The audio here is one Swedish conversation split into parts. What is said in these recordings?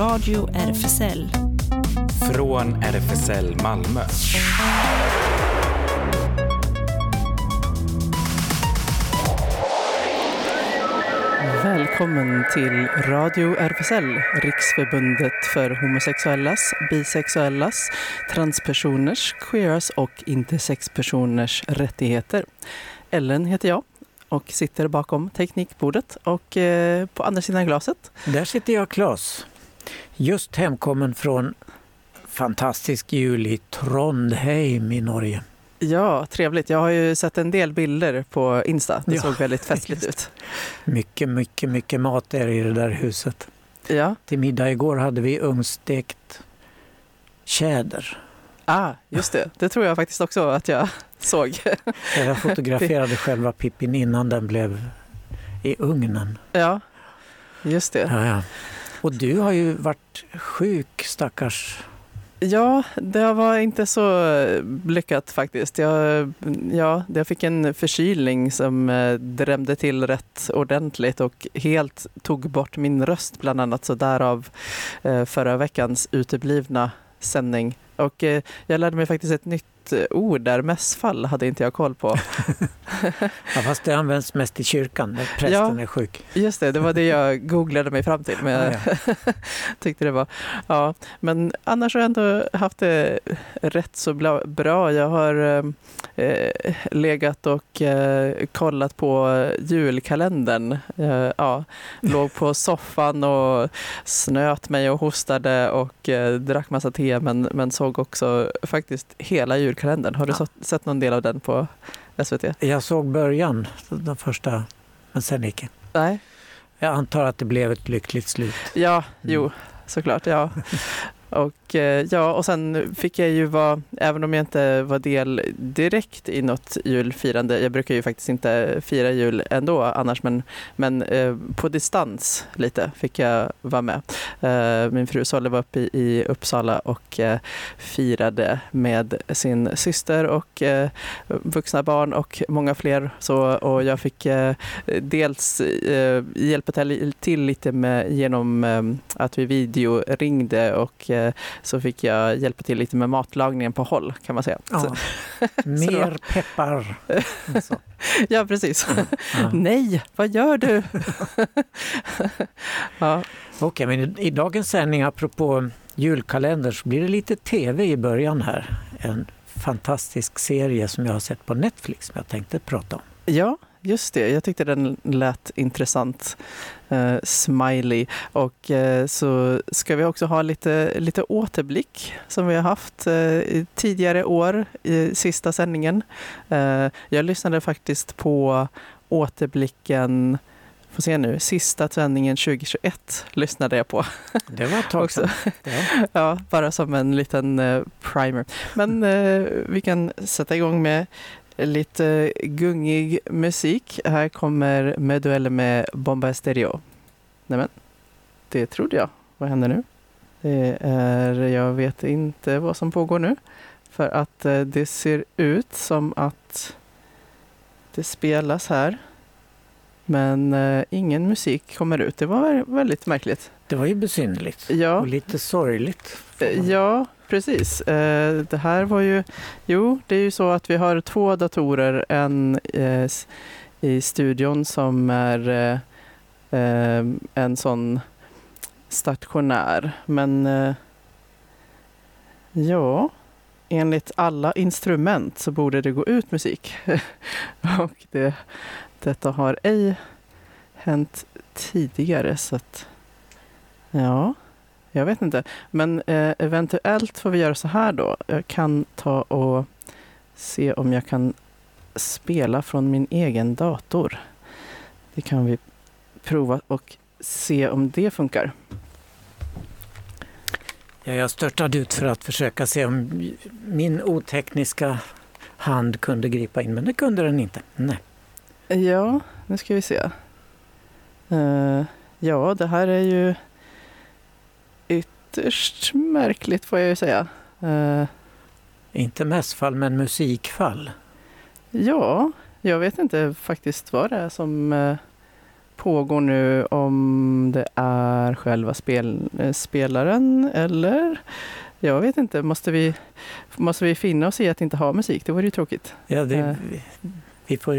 Radio RFSL. Från RFSL Malmö. Välkommen till Radio RFSL, Riksförbundet för homosexuellas, bisexuellas, transpersoners, queeras och intersexpersoners rättigheter. Ellen heter jag och sitter bakom teknikbordet och eh, på andra sidan glaset. Där sitter jag, Claes. Just hemkommen från fantastisk jul i Trondheim i Norge. Ja, trevligt. Jag har ju sett en del bilder på Insta. Det Ja, såg väldigt festligt ut. Mycket, mycket, mycket mat är i det där huset. Ja, Till middag igår hade vi ugnsstekt tjäder. ah, just det. Det tror jag faktiskt också att jag såg. Jag fotograferade själva Pippin innan den blev i ugnen. Ja, just det. Ja, ja. Och du har ju varit sjuk, stackars. Ja, det var inte så lyckat faktiskt. Jag, ja, jag fick en förkylning som eh, drämde till rätt ordentligt och helt tog bort min röst bland annat. Så därav eh, förra veckans uteblivna sändning. Och eh, jag lärde mig faktiskt ett nytt eh, ord där, mässfall hade inte jag koll på. Ja, fast det används mest i kyrkan där prästen är sjuk. Just det, det var det jag googlade mig fram till. Men jag Ja, tyckte det var. Ja, men annars har jag ändå haft det rätt så bra. Jag har eh, legat och eh, kollat på julkalendern. Eh, ja, låg på soffan och snöt mig och hostade och eh, drack massa te men, men såg också faktiskt hela julkalendern. Har du Ja. sett någon del av den på SVT? Jag såg början, den första, men sen icke. Nej? Jag antar att det blev ett lyckligt slut. Ja, jo, Mm. såklart. Ja. Och, eh, ja, och sen fick jag ju vara, även om jag inte var del direkt i något julfirande, jag brukar ju faktiskt inte fira jul ändå annars, men, men eh, på distans lite fick jag vara med. Eh, min fru Solle var uppe i, i Uppsala och eh, firade med sin syster och eh, vuxna barn och många fler. Så, och jag fick eh, dels hjälpa till, till lite med, genom att vi videoringde och så fick jag hjälpa till lite med matlagningen på håll kan man säga. Ja. Mer peppar. Så. ja, precis. Ja. Nej, vad gör du? ja, Okej, men i, i dagens sändning, apropå julkalender, så blir det lite tv i början här. En fantastisk serie som jag har sett på Netflix som jag tänkte prata om. ja, just det. Jag tyckte den lät intressant. Eh, smiley. Och eh, så ska vi också ha lite, lite återblick som vi har haft i tidigare år i sista sändningen. Jag lyssnade faktiskt på återblicken Får se nu, sista sändningen 2021 lyssnade jag på. Det var ett tag Också. sedan. Ja. Ja, bara som en liten primer. Men eh, vi kan sätta igång med lite gungig musik. Här kommer Meduelle med Bomba Estéreo. Nämen, det trodde jag. Vad händer nu? Det är, jag vet inte vad som pågår nu. För att eh, det ser ut som att det spelas här. Men eh, ingen musik kommer ut. Det var vä- väldigt märkligt. Det var ju besynnerligt Ja. och lite sorgligt. Ja, precis. Eh, det här var ju... Jo, det är ju så att vi har två datorer. En eh, i studion som är eh, en sån stationär. Men ja, enligt alla instrument så borde det gå ut musik. Och det, detta har ej hänt tidigare. Så att, ja, jag vet inte. Men eh, eventuellt får vi göra så här då. Jag kan ta och se om jag kan spela från min egen dator. Det kan vi prova och se om det funkar. Ja, jag störtade ut för att försöka se om min otekniska hand kunde gripa in, men det kunde den inte. Nej. Ja, nu ska vi se. Eh, ja, det här är ju ytterst märkligt får jag ju säga. Eh, Inte mässfall, men musikfall. ja, jag vet inte faktiskt vad det är som eh, pågår nu om det är själva spel, eh, spelaren eller jag vet inte, måste vi, måste vi finna oss i att inte ha musik? Det vore ju tråkigt. Ja, det, vi, får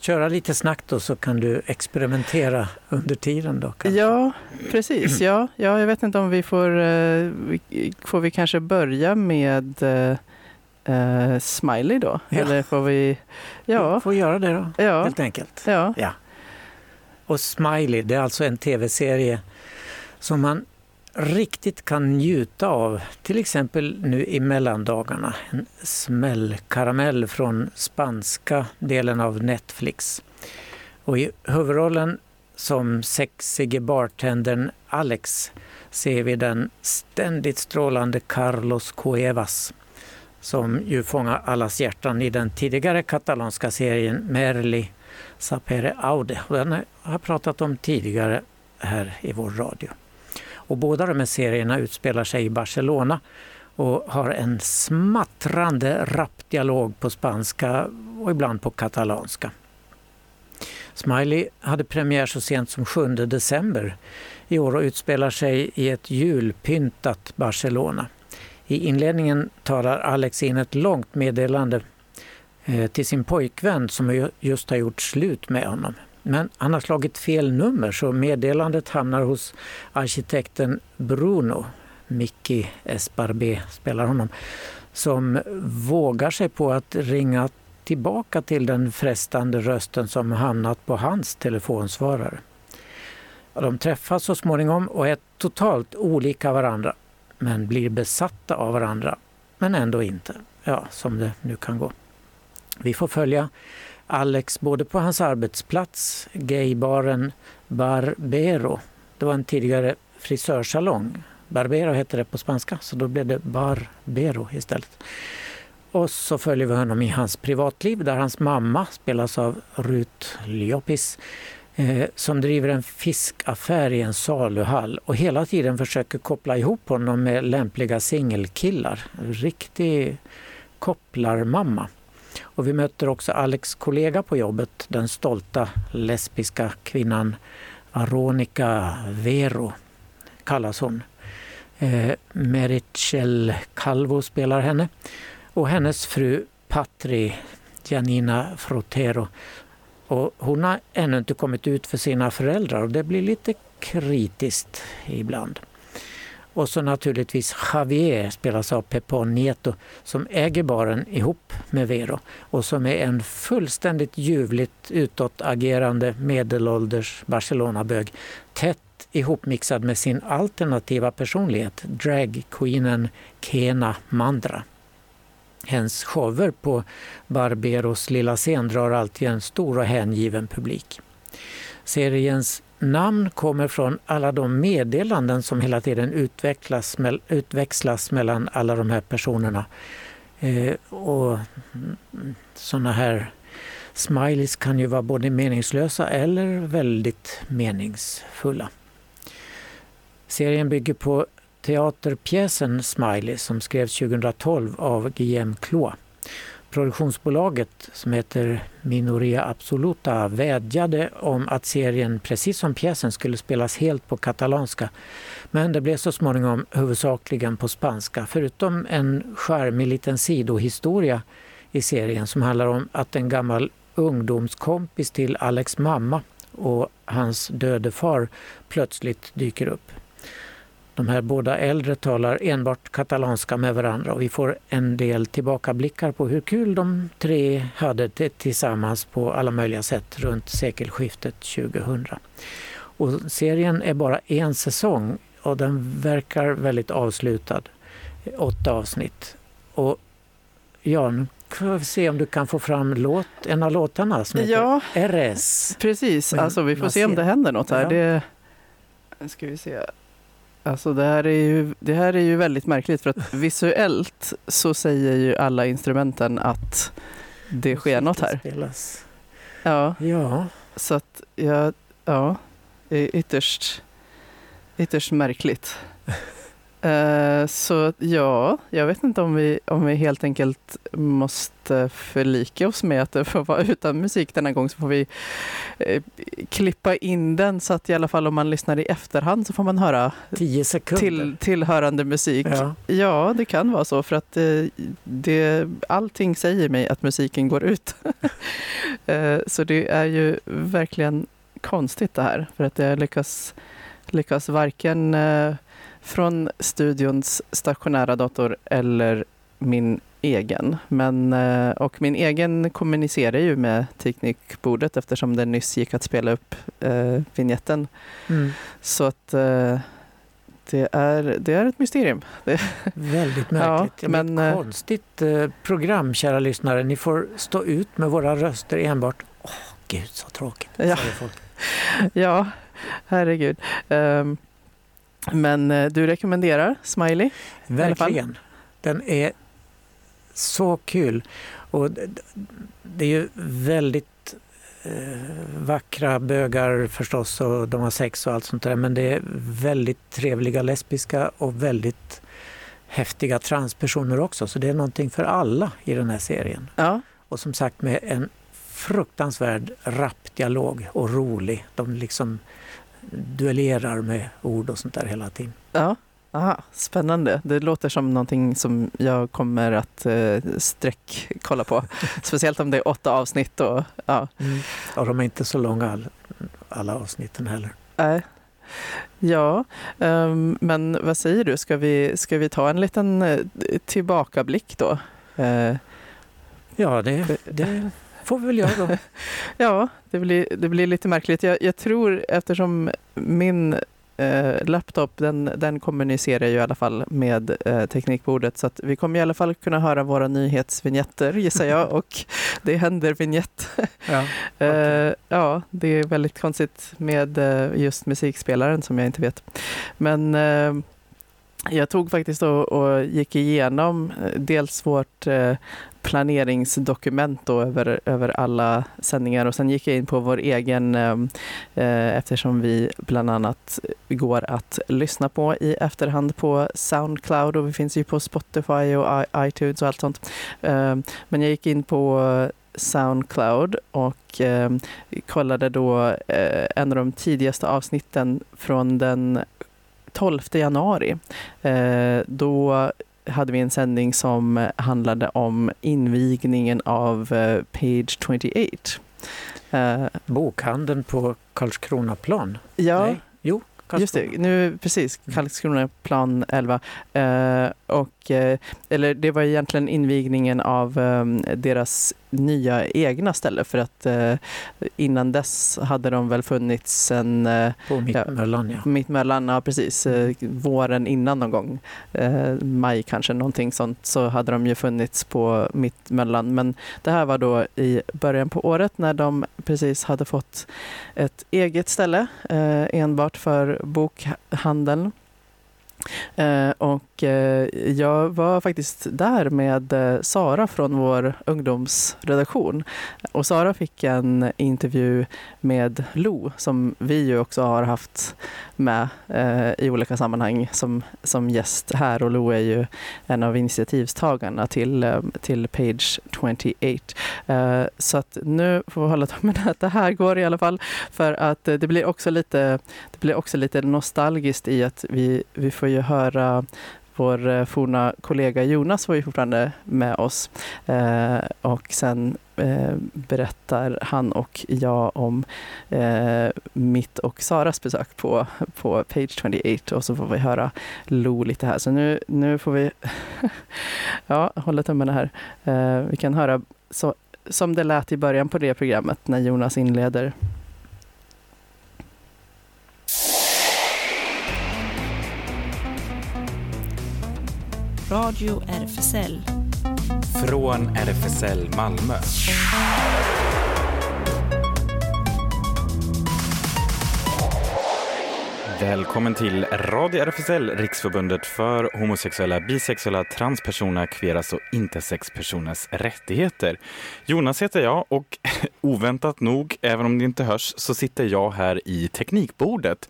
köra lite snack då så kan du experimentera under tiden då. kanske. Ja, precis. Ja, ja, jag vet inte om vi får... eh, Får vi kanske börja med eh, eh, Smiley då? Ja. Eller får vi... Ja, Vi får göra det då, ja, helt enkelt. ja. Och Smiley, det är alltså en tv-serie som man riktigt kan njuta av. Till exempel nu i mellandagarna. En smällkaramell från spanska delen av Netflix. Och i huvudrollen som sexige bartendern Alex ser vi den ständigt strålande Carlos Cuevas som ju fångar allas hjärtan i den tidigare katalanska serien Merli Sapere Aude. Och Den har jag pratat om tidigare här i vår radio. Och båda de här serierna utspelar sig i Barcelona och har en smattrande rapp dialog på spanska och ibland på katalanska. Smiley hade premiär så sent som 7 december i år och utspelar sig i ett julpyntat Barcelona. I inledningen talar Alex in ett långt meddelande eh, till sin pojkvän som just har gjort slut med honom. Men han har slagit fel nummer så meddelandet hamnar hos arkitekten Bruno, Mickey Esbarbé spelar honom, som vågar sig på att ringa tillbaka till den frestande rösten som hamnat på hans telefonsvarare. De träffas så småningom och är totalt olika varandra men blir besatta av varandra, men ändå inte. Ja, som det nu kan gå. Vi får följa Alex både på hans arbetsplats, gaybaren Barbero. Det var en tidigare frisörsalong. Barbero hette det på spanska, så då blev det Barbero istället. Och så följer vi honom i hans privatliv där hans mamma spelas av Rut Liopis eh, som driver en fiskaffär i en saluhall och hela tiden försöker koppla ihop honom med lämpliga singelkillar. Riktig kopplarmamma. Och vi möter också Alex kollega på jobbet, den stolta lesbiska kvinnan Aronica Vero, kallas hon. Eh, Merichel Calvo spelar henne och hennes fru Patri Janina Frotero. Och hon har ännu inte kommit ut för sina föräldrar och det blir lite kritiskt ibland. Och så naturligtvis Javier spelas av Pepon Nieto som äger baren ihop med Vero och som är en fullständigt ljuvligt utåtagerande medelålders Barcelonabög tätt ihopmixad med sin alternativa personlighet, dragqueenen Kena Mandra. Hens shower på Barberos lilla scen drar alltid en stor och hängiven publik. Seriens namn kommer från alla de meddelanden som hela tiden utvecklas, utväxlas mellan alla de här personerna. Eh, och sådana här smileys kan ju vara både meningslösa eller väldigt meningsfulla. Serien bygger på teaterpjäsen Smiley som skrevs 2012 av Guillaume Cloa. Produktionsbolaget som heter Minoria Absoluta vädjade om att serien precis som pjäsen skulle spelas helt på katalanska. Men det blev så småningom huvudsakligen på spanska förutom en charmig liten sidohistoria i serien som handlar om att en gammal ungdomskompis till Alex mamma och hans döde far plötsligt dyker upp. De här båda äldre talar enbart katalanska med varandra och vi får en del tillbakablickar på hur kul de tre hade det tillsammans på alla möjliga sätt runt sekelskiftet 2000. Och serien är bara en säsong och den verkar väldigt avslutad. Åtta avsnitt. Och ja, nu får vi se om du kan få fram låt, en av låtarna som heter Ja, RS. precis. Men Alltså, vi får se om det händer något här. Ja. Det, ska vi se. Alltså det här, är ju, det här är ju väldigt märkligt för att visuellt så säger ju alla instrumenten att det sker något här. Spelas. Ja, Ja, så att ja, ja, det är ytterst, ytterst märkligt. Eh, så ja, jag vet inte om vi, om vi helt enkelt måste förlika oss med att det får vara utan musik denna gång så får vi eh, klippa in den så att i alla fall om man lyssnar i efterhand så får man höra Tio sekunder. till, tillhörande musik. Ja. Ja, det kan vara så för att eh, det, allting säger mig att musiken går ut. Så det är ju verkligen konstigt det här för att jag lyckas, lyckas varken från studions stationära dator eller min egen. Men, eh, och min egen kommunicerar ju med teknikbordet eftersom det nyss gick att spela upp eh, vignetten. Mm. Så att eh, det, är, det är ett mysterium. Väldigt Ja, märkligt. Ja, men, men, eh, konstigt eh, program, kära lyssnare. Ni får stå ut med våra röster enbart. Åh, gud så tråkigt, Ja. säger folk. Ja, herregud. Ehm, men eh, du rekommenderar Smiley? Verkligen. Den är så kul. Och det är ju väldigt eh, vackra bögar förstås och de har sex och allt sånt där. Men det är väldigt trevliga lesbiska och väldigt häftiga transpersoner också. Så det är någonting för alla i den här serien. Ja, Och som sagt med en fruktansvärd rapp dialog och rolig. De liksom duellerar med ord och sånt där hela tiden. ja. Aha, spännande. Det låter som någonting som jag kommer att eh, sträck kolla på. Speciellt om det är åtta avsnitt. Och, ja, Och de är inte så långa all, alla avsnitten heller. äh. ja ehm, men vad säger du? Ska vi, ska vi ta en liten eh, tillbakablick då? Eh, Ja, det, det får vi väl göra då. Ja, det blir, det blir lite märkligt. Jag, jag tror eftersom min eh, laptop den, den kommunicerar ju i alla fall med eh, teknikbordet så att vi kommer i alla fall kunna höra våra nyhetsvinjetter gissar jag och det händer vignett. Ja. Eh, ja, det är väldigt konstigt med eh, just musikspelaren som jag inte vet. Men eh, jag tog faktiskt och, och gick igenom eh, dels vårt eh, planeringsdokument då över, över alla sändningar och sen gick jag in på vår egen eh, eh, eftersom vi bland annat går att lyssna på i efterhand på Soundcloud och vi finns ju på Spotify och iTunes och allt sånt. Eh, men jag gick in på Soundcloud och eh, kollade då eh, en av de tidigaste avsnitten från den 12 januari. Eh, då hade vi en sändning som handlade om invigningen av eh, Page 28. Eh, Bokhandeln på Karlskronaplan. ja, Nej. Jo, Just det, nu precis, Mm. Karlskronaplan 11. Eh, och, eh, eller det var egentligen invigningen av eh, deras nya egna ställe för att eh, innan dess hade de väl funnits sen eh, På Mittmöllan, ja. mitt mellan, ja precis, eh, våren innan någon gång, eh, maj kanske, någonting sånt, så hade de ju funnits på mitt mellan. Men det här var då i början på året när de precis hade fått ett eget ställe eh, enbart för bokhandeln. Eh, och jag var faktiskt där med eh, Sara från vår ungdomsredaktion. Och Sara fick en intervju med Lo som vi ju också har haft med eh, i olika sammanhang som, som gäst här. Och Lo är ju en av initiativstagarna till, till Page 28. Så att nu får vi hålla tummarna att det här går i alla fall. För att det blir också lite, det blir också lite nostalgiskt i att vi, vi får ju höra vår eh, forna kollega Jonas var ju fortfarande med oss eh, och sen eh, berättar han och jag om eh, mitt och Saras besök på, på Page 28 och så får vi höra Lo lite här. Så nu, nu får vi ja, hålla tummarna här. Eh, vi kan höra så, som det lät i början på det programmet när Jonas inleder. Radio RFSL. Från RFSL Malmö. Välkommen till Radio RFSL, Riksförbundet för homosexuella, bisexuella, transpersoner, kveras och intersexpersoners rättigheter. Jonas heter jag och oväntat nog, även om det inte hörs, så sitter jag här i teknikbordet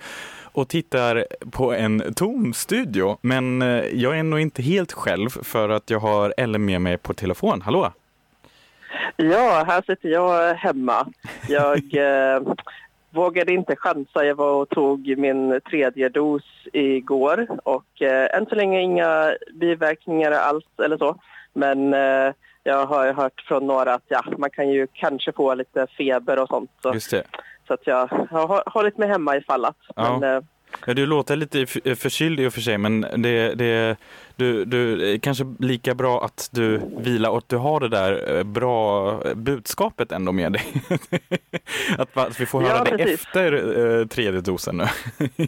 och tittar på en tom studio. Men eh, jag är nog inte helt själv för att jag har Ellen med mig på telefon. Hallå! Ja, här sitter jag hemma. Jag eh, vågade inte chansa. Jag var och tog min tredje dos igår och eh, än så länge inga biverkningar alls eller så. Men eh, jag har hört från några att ja, man kan ju kanske få lite feber och sånt. Så, Just det. Så att jag har hållit mig hemma ifall att. Ja. Men, eh, Ja, du låter lite f- förkyld i och för sig, men det, det, du, du, kanske lika bra att du vilar och att du har det där eh, bra budskapet ändå med dig. att, att vi får höra Ja, det precis. efter eh, tredje dosen nu.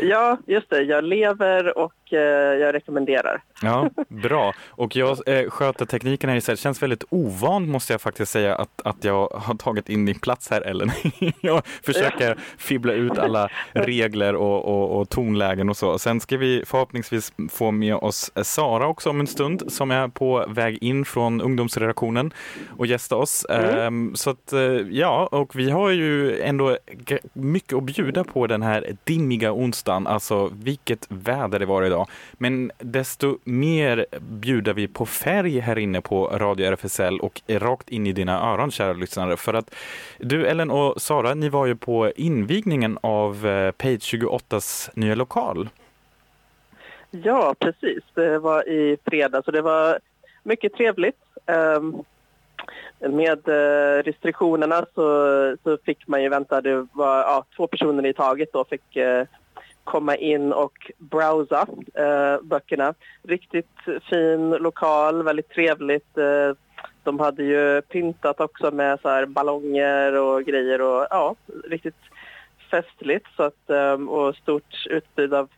ja, just det. Jag lever och eh, jag rekommenderar. Ja, bra. Och jag eh, sköter tekniken här istället. Det känns väldigt ovant måste jag faktiskt säga att, att jag har tagit in din plats här Ellen. jag försöker fibbla ut alla regler och, och, och tonlägen och så. Sen ska vi förhoppningsvis få med oss Sara också om en stund som är på väg in från ungdomsredaktionen och gästa oss. Ehm, så att eh, ja, och vi har ju ändå mycket att bjuda på den här dimmiga onsdagen. Alltså vilket väder det var idag. Men desto mer bjuder vi på färg här inne på Radio RFSL och rakt in i dina öron, kära lyssnare. För att du, Ellen och Sara, ni var ju på invigningen av eh, Page 28s nya lokal. Ja, precis. Det var i fredags och det var mycket trevligt. Ehm, med eh, restriktionerna så, så fick man ju vänta, det var ja, två personer i taget då fick eh, komma in och browsa eh, böckerna. Riktigt fin lokal, väldigt trevligt. Eh, de hade ju pyntat också med så här ballonger och grejer och ja, riktigt festligt så att, ehm, och stort utbud av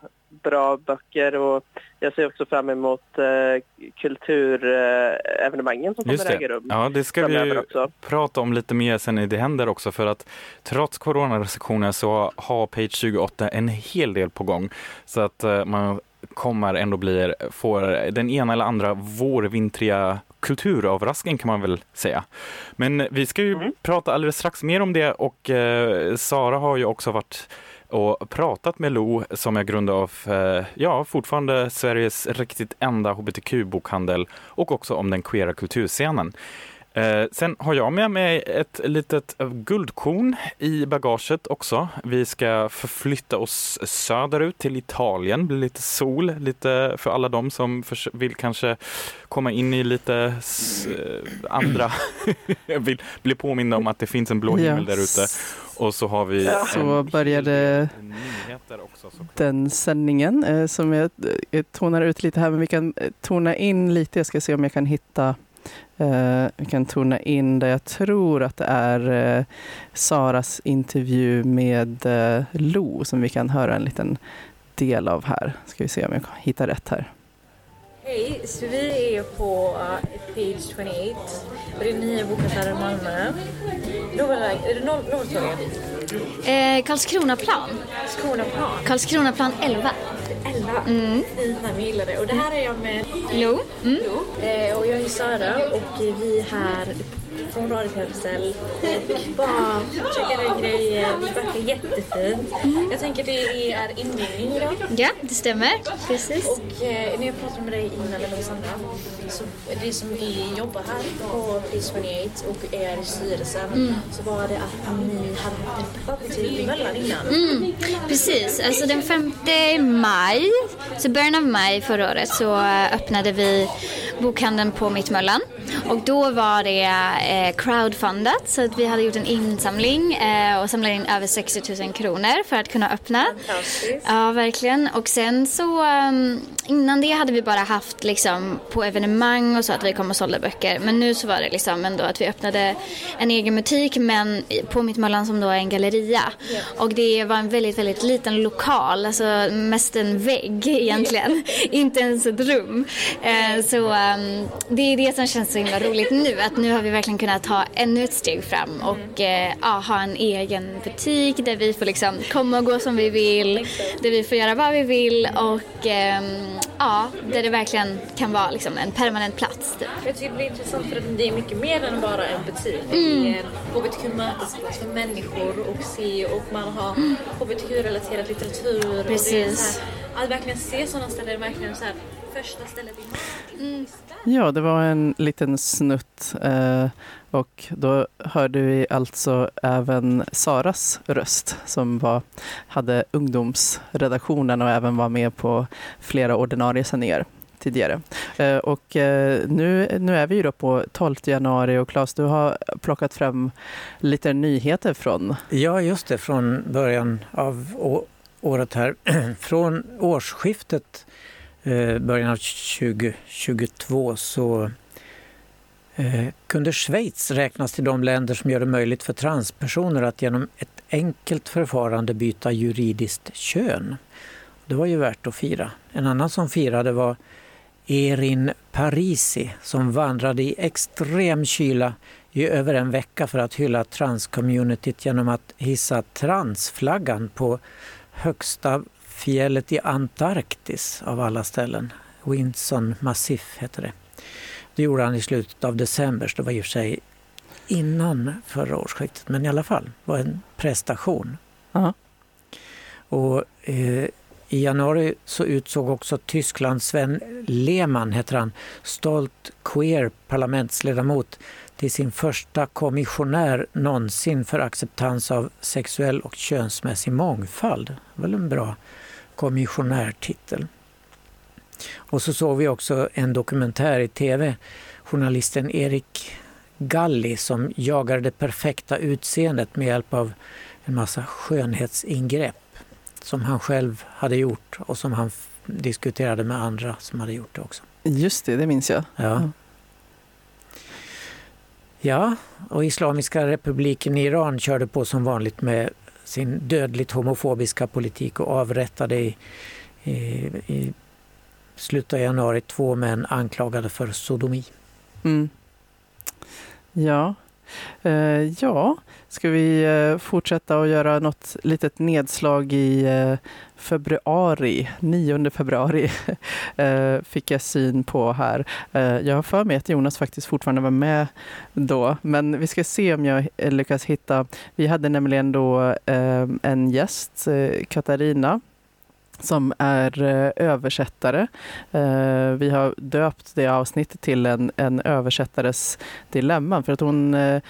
bra böcker och jag ser också fram emot eh, kulturevenemangen som Just kommer det. äga rum Ja, det ska vi också. prata om lite mer sen i Det händer också för att trots coronarestriktioner så har Page 28 en hel del på gång så att eh, man kommer ändå bli, får den ena eller andra vårvintriga kulturöverraskning kan man väl säga. Men vi ska ju Mm. prata alldeles strax mer om det och eh, Sara har ju också varit och pratat med Lo som är grundare av, eh, ja, fortfarande Sveriges riktigt enda hbtq-bokhandel och också om den queera kulturscenen. Eh, sen har jag med mig ett litet guldkorn i bagaget också. Vi ska förflytta oss söderut till Italien, bli lite sol, lite för alla de som vill kanske komma in i lite s- eh, andra, vill bli påminna om att det finns en blå himmel där ute. Och så har vi Ja. Så började också. den sändningen eh, som jag eh, tonar ut lite här, men vi kan eh, tona in lite. Jag ska se om jag kan hitta eh, vi kan tona in där jag tror att det är eh, Saras intervju med eh, Lo som vi kan höra en liten del av här. Ska vi se om jag hittar rätt här. Hej, så vi är på uh, Page 28 och det är nya bokaffärer i Malmö. Novelväg, är det Nor- Norrtorget? Eh, Karlskronaplan. Skåneplan. Karlskronaplan 11. 11. Mm. Fint namn, jag gillar det. Och det här är jag med Lo. Mm. eh, och jag är Sara och vi är här från Radio RFSL och bara checkar in grejer. Det verkar jättefint. Jag tänker det är invigning idag. Ja, det stämmer. Precis. Och eh, när jag pratade med dig innan, eller Sandra, så det som vi jobbar här på Page 28 och är i styrelsen, så var det att ni hade pub till Möllan innan. Mm, precis, alltså den 5 maj, så början av maj förra året så eh, öppnade vi bokhandeln på Mittmöllan. Och då var det eh, crowdfundat så att vi hade gjort en insamling eh, och samlat in över 60 000 kronor för att kunna öppna. Fantastiskt. Ja, verkligen. Och sen så um, innan det hade vi bara haft liksom på evenemang och så att vi kom och sålde böcker. Men nu så var det liksom ändå att vi öppnade en egen butik men på Mittmöllan som då är en galleria. Och det var en väldigt, väldigt liten lokal, alltså mest en vägg egentligen. Inte ens ett rum. Eh, så um, det är det som känns så himla roligt nu. Att nu har vi verkligen kunnat ta ännu ett steg fram och uh, ja, ha en egen butik där vi får liksom komma och gå som vi vill. Där vi får göra vad vi vill och um, ja, där det verkligen kan vara liksom en permanent plats. Typ. Jag tycker det är intressant för att det är mycket mer än bara en butik. Det är Mm. en hbtq-mötesplats för människor och se och man har hbtq-relaterad litteratur. Och det är Precis. så här, att verkligen se sådana ställen är verkligen så här, första stället i marken. Ja, det var en liten snutt eh, och då hörde vi alltså även Saras röst som var, hade ungdomsredaktionen och även var med på flera ordinarie sändningar tidigare. Eh, och eh, nu, nu är vi ju då på 12 januari och Claes, du har plockat fram lite nyheter från Ja, just det, från början av året här. Från årsskiftet, eh, Eh, början av 2022, så eh, kunde Schweiz räknas till de länder som gör det möjligt för transpersoner att genom ett enkelt förfarande byta juridiskt kön. Det var ju värt att fira. En annan som firade var Erin Parisi som vandrade i extrem kyla i över en vecka för att hylla transcommunityt genom att hissa transflaggan på högsta fjället i Antarktis av alla ställen. Winson Massif heter det. Det gjorde han i slutet av december, så det var i och för sig innan förra årsskiftet, men i alla fall var en prestation. Ja. Och eh, i januari så utsåg också Tyskland Sven Lehmann, heter han, stolt queer parlamentsledamot till sin första kommissionär någonsin för acceptans av sexuell och könsmässig mångfald. Det var väl en bra kommissionärtitel. Och så såg vi också en dokumentär i tv, journalisten Erik Galli som jagar det perfekta utseendet med hjälp av en massa skönhetsingrepp som han själv hade gjort och som han diskuterade med andra som hade gjort det också. Just det, det minns jag. Ja. Ja, och Islamiska republiken i Iran körde på som vanligt med sin dödligt homofobiska politik och avrättade i, i, i slutet av januari två män anklagade för sodomi. Mm. Ja. Uh, ja, ska vi eh, fortsätta och göra något litet nedslag i eh, februari, 9 februari eh, fick jag syn på här. Jag har för mig att Jonas faktiskt fortfarande var med då, men vi ska se om jag lyckas hitta. Vi hade nämligen då en gäst, Katarina, som är eh, översättare. Eh, vi har döpt det avsnittet till en, en översättares dilemma för att hon eh,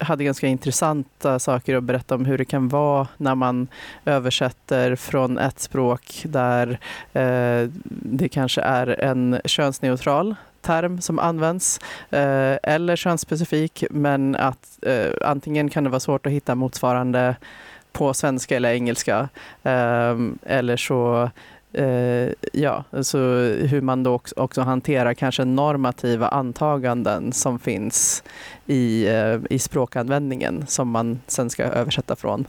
hade ganska intressanta saker att berätta om hur det kan vara när man översätter från ett språk där det kanske är en könsneutral term som används eh, eller könsspecifik men att eh, antingen kan det vara svårt att hitta motsvarande på svenska eller engelska. Ehm, eller så, eh, ja, så hur man då också, hanterar kanske normativa antaganden som finns i, eh, i språkanvändningen som man sen ska översätta från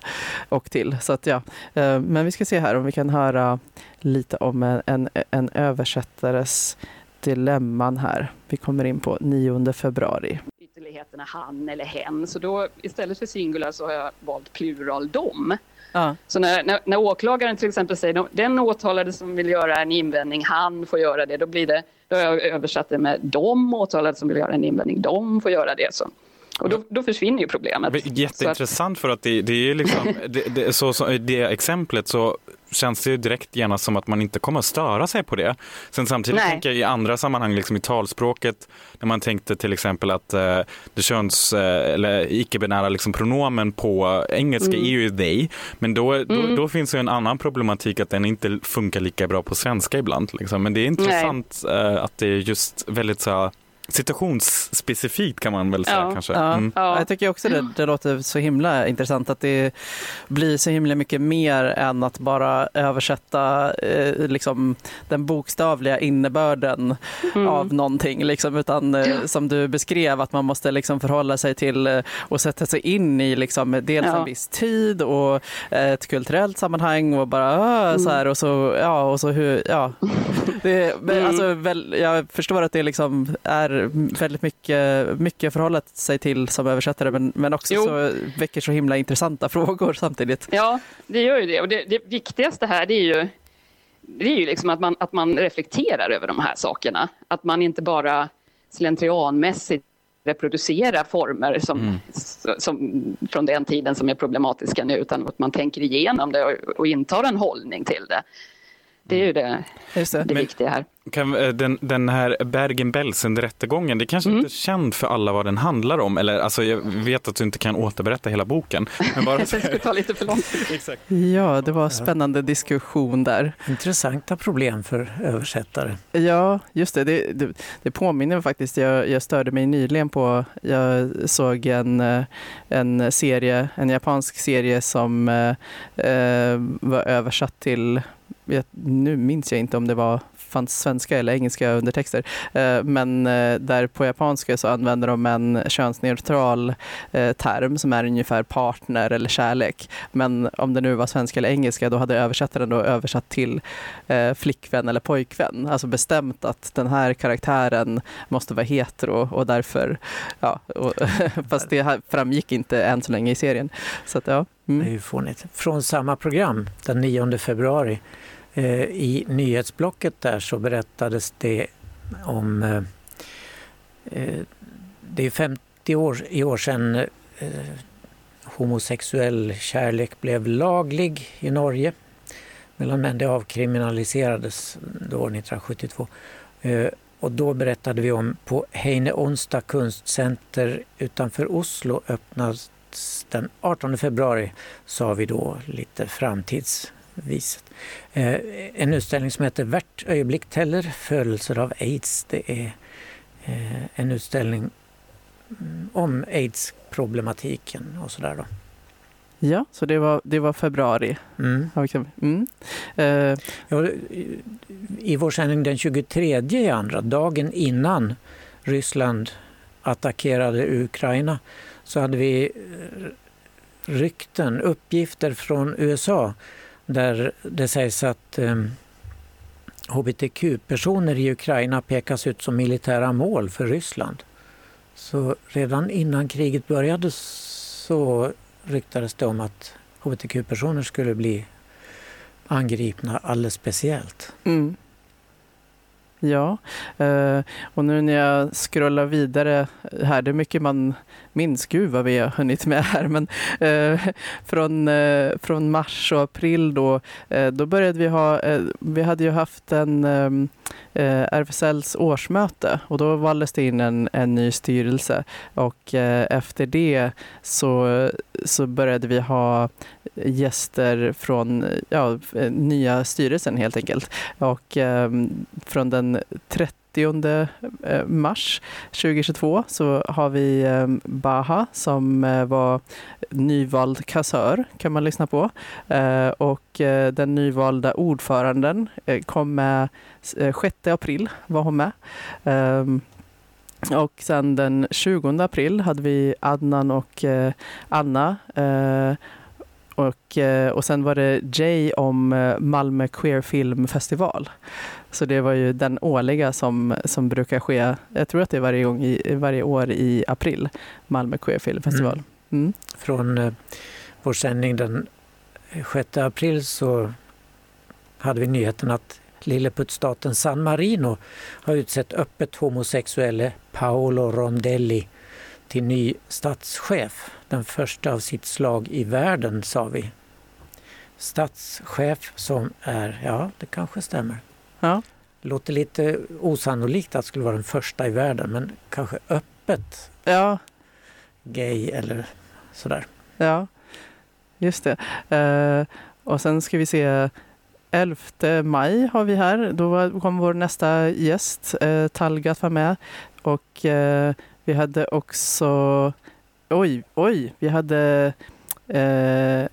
och till. Så att, ja. Eh, men vi ska se här om vi kan höra lite om en, en, en översättares dilemman här. Vi kommer in på 9 februari ytterligheterna han eller hen. Så då istället för singular så har jag valt plural dom. Ja. Så när, när, när åklagaren till exempel säger "De- den åtalade som vill göra en invändning, han får göra det. Då, blir det, då har jag översatt det med de åtalade som vill göra en invändning, de får göra det. Så. Och då, då försvinner ju problemet. Det är Jätteintressant för att det, det är liksom, det, det, så, så, det exemplet så känns det ju direkt genast som att man inte kommer att störa sig på det. Sen samtidigt Nej. tänker jag i andra sammanhang, liksom i talspråket, när man tänkte till exempel att eh, det köns eh, eller icke-binära liksom, pronomen på engelska Mm. är ju they, men då, då, Mm. då finns ju en annan problematik att den inte funkar lika bra på svenska ibland. Liksom. Men det är intressant eh, att det är just väldigt så situationsspecifikt kan man väl säga Ja. kanske. Ja. Mm. Ja. Jag tycker också det, det låter så himla intressant att det blir så himla mycket mer än att bara översätta eh, liksom, den bokstavliga innebörden Mm. av någonting. Liksom, utan eh, som du beskrev, att man måste liksom, förhålla sig till eh, och sätta sig in i liksom, dels Ja. en viss tid och eh, ett kulturellt sammanhang och bara äh, så här och så, ja, och så hur, ja. det, men mm. alltså, väl, jag förstår att det liksom är väldigt mycket, mycket att förhålla sig till som översättare men, men också så väcker så himla intressanta frågor samtidigt. Ja, det gör ju det. Och det, det viktigaste här det är ju, det är ju liksom att, man, att man reflekterar över de här sakerna. Att man inte bara slentrianmässigt reproducera former som, mm. som, från den tiden som är problematiska nu utan att man tänker igenom det och, och intar en hållning till det. Det är ju det, det. det viktiga här. Kan, eh, den, den här Bergen-Belsen-rättegången, det kanske mm. inte är känd för alla vad den handlar om. Eller, alltså, jag vet att du inte kan återberätta hela boken. Men bara... det skulle ta lite för lång tid. Ja, det var en spännande diskussion där. Intressanta problem för översättare. Ja, just det. Det, det, det påminner mig faktiskt. Jag, jag störde mig nyligen på, jag såg en, eh, en serie, en japansk serie som eh, eh var översatt till nu minns jag inte om det var fanns svenska eller engelska undertexter. Eh, men eh, där på japanska så använder de en könsneutral eh, term som är ungefär partner eller kärlek. Men om det nu var svenska eller engelska då hade översättaren då översatt till flickvän eller pojkvän. Alltså bestämt att den här karaktären måste vara hetero och därför, ja, och, fast det framgick inte än så länge i serien. Så att, ja. Mm. Det är ju fånigt. Från samma program den 9 februari Eh, I nyhetsblocket där så berättades det om... Eh, eh, det är 50 år, i år sedan homosexuell kärlek blev laglig i Norge mellan män. Det avkriminaliserades då 1972. Och då berättade vi om på Heine Onsdag kunstcenter utanför Oslo öppnas den 18 februari, sa vi då lite framtids Eh, en utställning som heter Värt ögonblick teller, födelser av aids. Det är eh, en utställning mm, om aids-problematiken och sådär då. Ja, så det var, det var februari. Mm. Mm. Uh. Ja, I vår sändning den 23 i andra, dagen innan Ryssland attackerade Ukraina, så hade vi rykten, uppgifter från USA där det sägs att eh, hbtq-personer i Ukraina pekas ut som militära mål för Ryssland. Så redan innan kriget började så ryktades det om att hbtq-personer skulle bli angripna alldeles speciellt. Mm. Ja, eh, och nu när jag scrollar vidare här, det är mycket man minns, gud vad vi har hunnit med här, men eh, från, eh, från mars och april då, då började vi ha, vi hade ju haft en ehm, Eh, RFSLs årsmöte och då valdes det in en, en ny styrelse och eh, efter det så, så började vi ha gäster från ja, eh, nya styrelsen helt enkelt. Och eh, från den 30 30 eh, mars 2022 så har vi eh, Baha som eh, var nyvald kassör kan man lyssna på. Och den nyvalda ordföranden kom med 6 april var hon med. Ehm, och sen den 20 april hade vi Adnan och Anna och, eh, och sen var det Jay om eh, Malmö Queer Film Festival. Så det var ju den årliga som, som brukar ske, jag tror att det är varje, gång i, varje år i april, Malmö Queer Film Festival. Mm. Mm. Från eh, vår sändning den 6 april så hade vi nyheten att Lilleputtstaten San Marino har utsett öppet homosexuelle Paolo Rondelli till ny statschef. Den första av sitt slag i världen, sa vi. Statschef som är, ja det kanske stämmer. Ja. Låter lite osannolikt att det skulle vara den första i världen men kanske öppet ja. gay eller sådär. Ja, just det. Uh, och sen ska vi se 11 maj har vi här. Då kommer vår nästa gäst, uh, Talgat, vara med. Och uh, vi hade också, oj, oj, vi hade eh,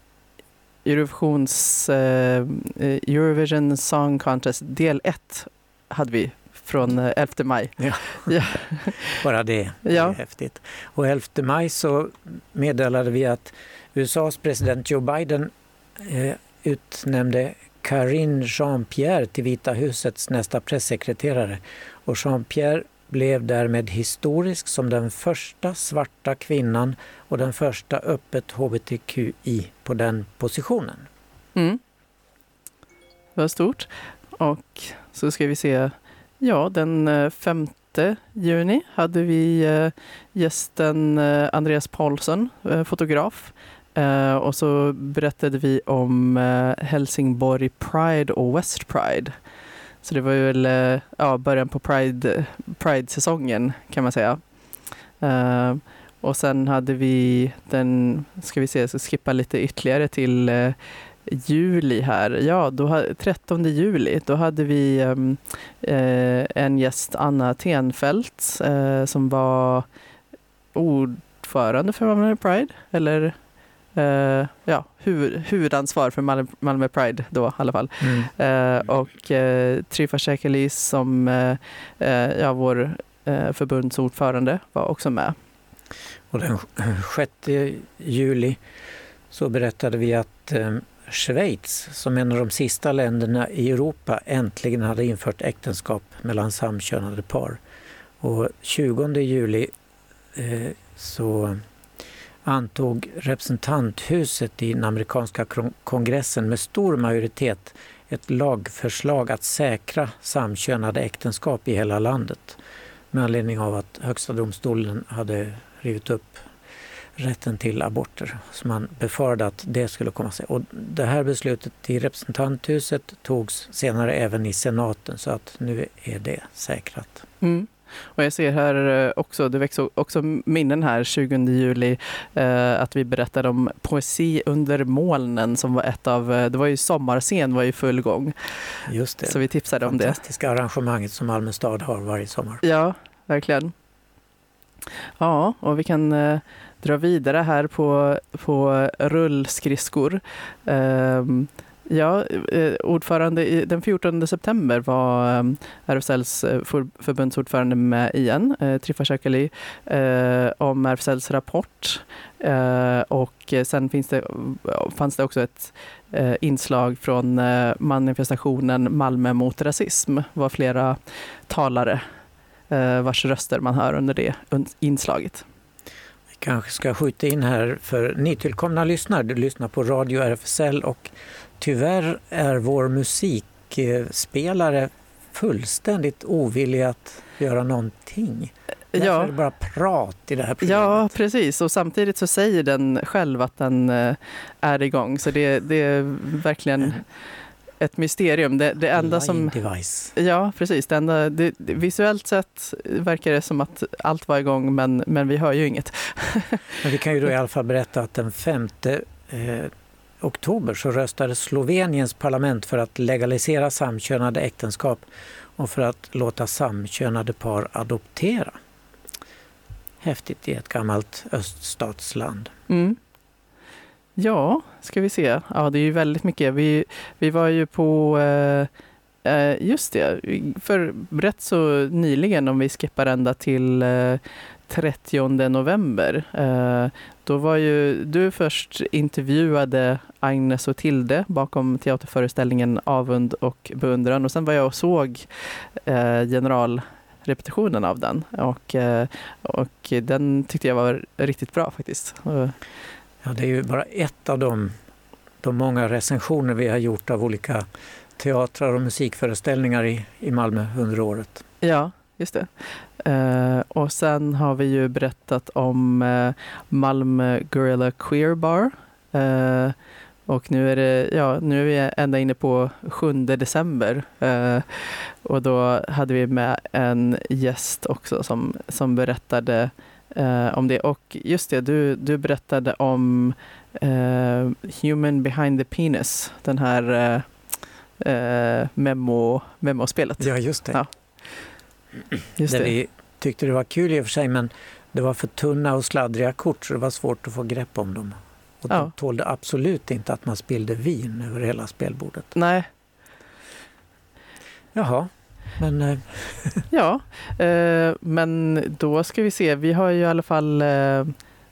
Eurovisions, eh, Eurovision Song Contest del 1 hade vi från 11 eh, maj. Ja. ja. Bara det, det är häftigt. Och 11 maj så meddelade vi att USAs president Joe Biden eh, utnämnde Karine Jean-Pierre till Vita husets nästa pressekreterare. Och Jean-Pierre blev därmed historisk som den första svarta kvinnan och den första öppet hbtqi på den positionen. Mm. Det var stort. Och så ska vi se, ja den eh, 5 juni hade vi eh, gästen eh, Andreas Paulsen, fotograf. Och så berättade vi om Helsingborg Pride och West Pride. Så det var ju väl eh, ja, början på Pride, Pride-säsongen kan man säga. Eh, och sen hade vi den, ska vi se, så skippa lite ytterligare till eh, juli här. Ja, då, 13 juli, då hade vi um, uh, en gäst, Anna Tenfelt, som var ordförande för Pride, eller eh, ja, huvud, huvudansvar för Malmö, Malmö Pride då i alla fall. Mm. Eh, och eh, Trifa Shekelis som eh, ja, vår förbundsordförande var också med. Och den 6 juli så berättade vi att Schweiz, som en av de sista länderna i Europa, äntligen hade infört äktenskap mellan samkönade par. Och 20 juli så antog representanthuset i den amerikanska kongressen med stor majoritet ett lagförslag att säkra samkönade äktenskap i hela landet med anledning av att Högsta domstolen hade rivit upp rätten till aborter. Så man befarade att det skulle komma sig. Och det här beslutet i representanthuset togs senare även i senaten så att nu är det säkrat. Mm. Och jag ser här eh, också, det väcks också minnen här 20 juli, eh, att vi berättade om Poesi under molnen som var ett av, eh, det var ju sommarscen var i full gång. Just det. Så vi tipsade om det. Fantastiska arrangemanget som Malmö stad har varje sommar. Ja, verkligen. Ja, och vi kan dra vidare här på, på rullskridskor. Um, Ja, eh, ordförande i, den 14 september var eh, RFSLs eh, förbundsordförande med igen, Triffa Trifa om RFSLs rapport. Och sen finns det, fanns det också ett inslag från manifestationen Malmö mot rasism. Det var flera talare vars röster man hör under det inslaget Vi kanske ska skjuta in här för nytillkomna lyssnare. Du lyssnar på Radio RFSL och tyvärr är vår musikspelare fullständigt ovillig att göra någonting. Därför ja. är det bara prat i det här programmet. Ja, precis. Och samtidigt så säger den själv att den eh, är igång. Så det, det är verkligen ett mysterium. Det, det enda som... Device. Ja, precis. Det enda, det, visuellt sett verkar det som att allt var igång, men, men vi hör ju inget. men vi kan ju då i alla fall berätta att den femte eh, oktober så röstade Sloveniens parlament för att legalisera samkönade äktenskap och för att låta samkönade par adoptera. Häftigt i ett gammalt öststatsland. Mm. Ja, ska vi se. Ja, det är ju väldigt mycket. Vi, vi var ju på eh, eh Just det, för rätt så nyligen om vi skippar ända till eh, 30 november. Eh, då var ju du först intervjuade Agnes och Tilde bakom teaterföreställningen Avund och beundran och sen var jag och såg eh, generalrepetitionen av den och, eh, och den tyckte jag var riktigt bra faktiskt. Ja, det är ju bara ett av de, de många recensioner vi har gjort av olika teatrar och musikföreställningar i, i Malmö under året. Ja, just det. Uh, och sen har vi ju berättat om uh, Malmö Gorilla Queer Bar. Uh, och nu är, det, ja, nu är vi ända inne på 7 december. och då hade vi med en gäst också som, som berättade om det. Och just det, du, du berättade om Human behind the penis, den här memo, memospelet. Ja, just det. Ja. Just det. Vi tyckte det var kul i och för sig men det var för tunna och sladdriga kort så det var svårt att få grepp om dem. Och ja. de tålde absolut inte att man spillde vin över hela spelbordet. Nej. Jaha, men... Eh, ja, eh, men då ska vi se. Vi har ju i alla fall... Eh,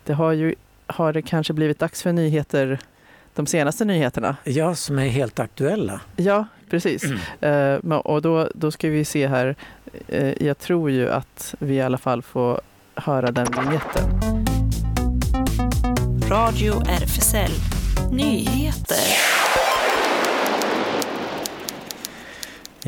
det har ju har det kanske blivit dags för nyheter de senaste nyheterna. Ja, som är helt aktuella. Ja, precis. Mm. Uh, och då, då ska vi se här. Uh, jag tror ju att vi i alla fall får höra den vignetten. Radio RFSL Nyheter.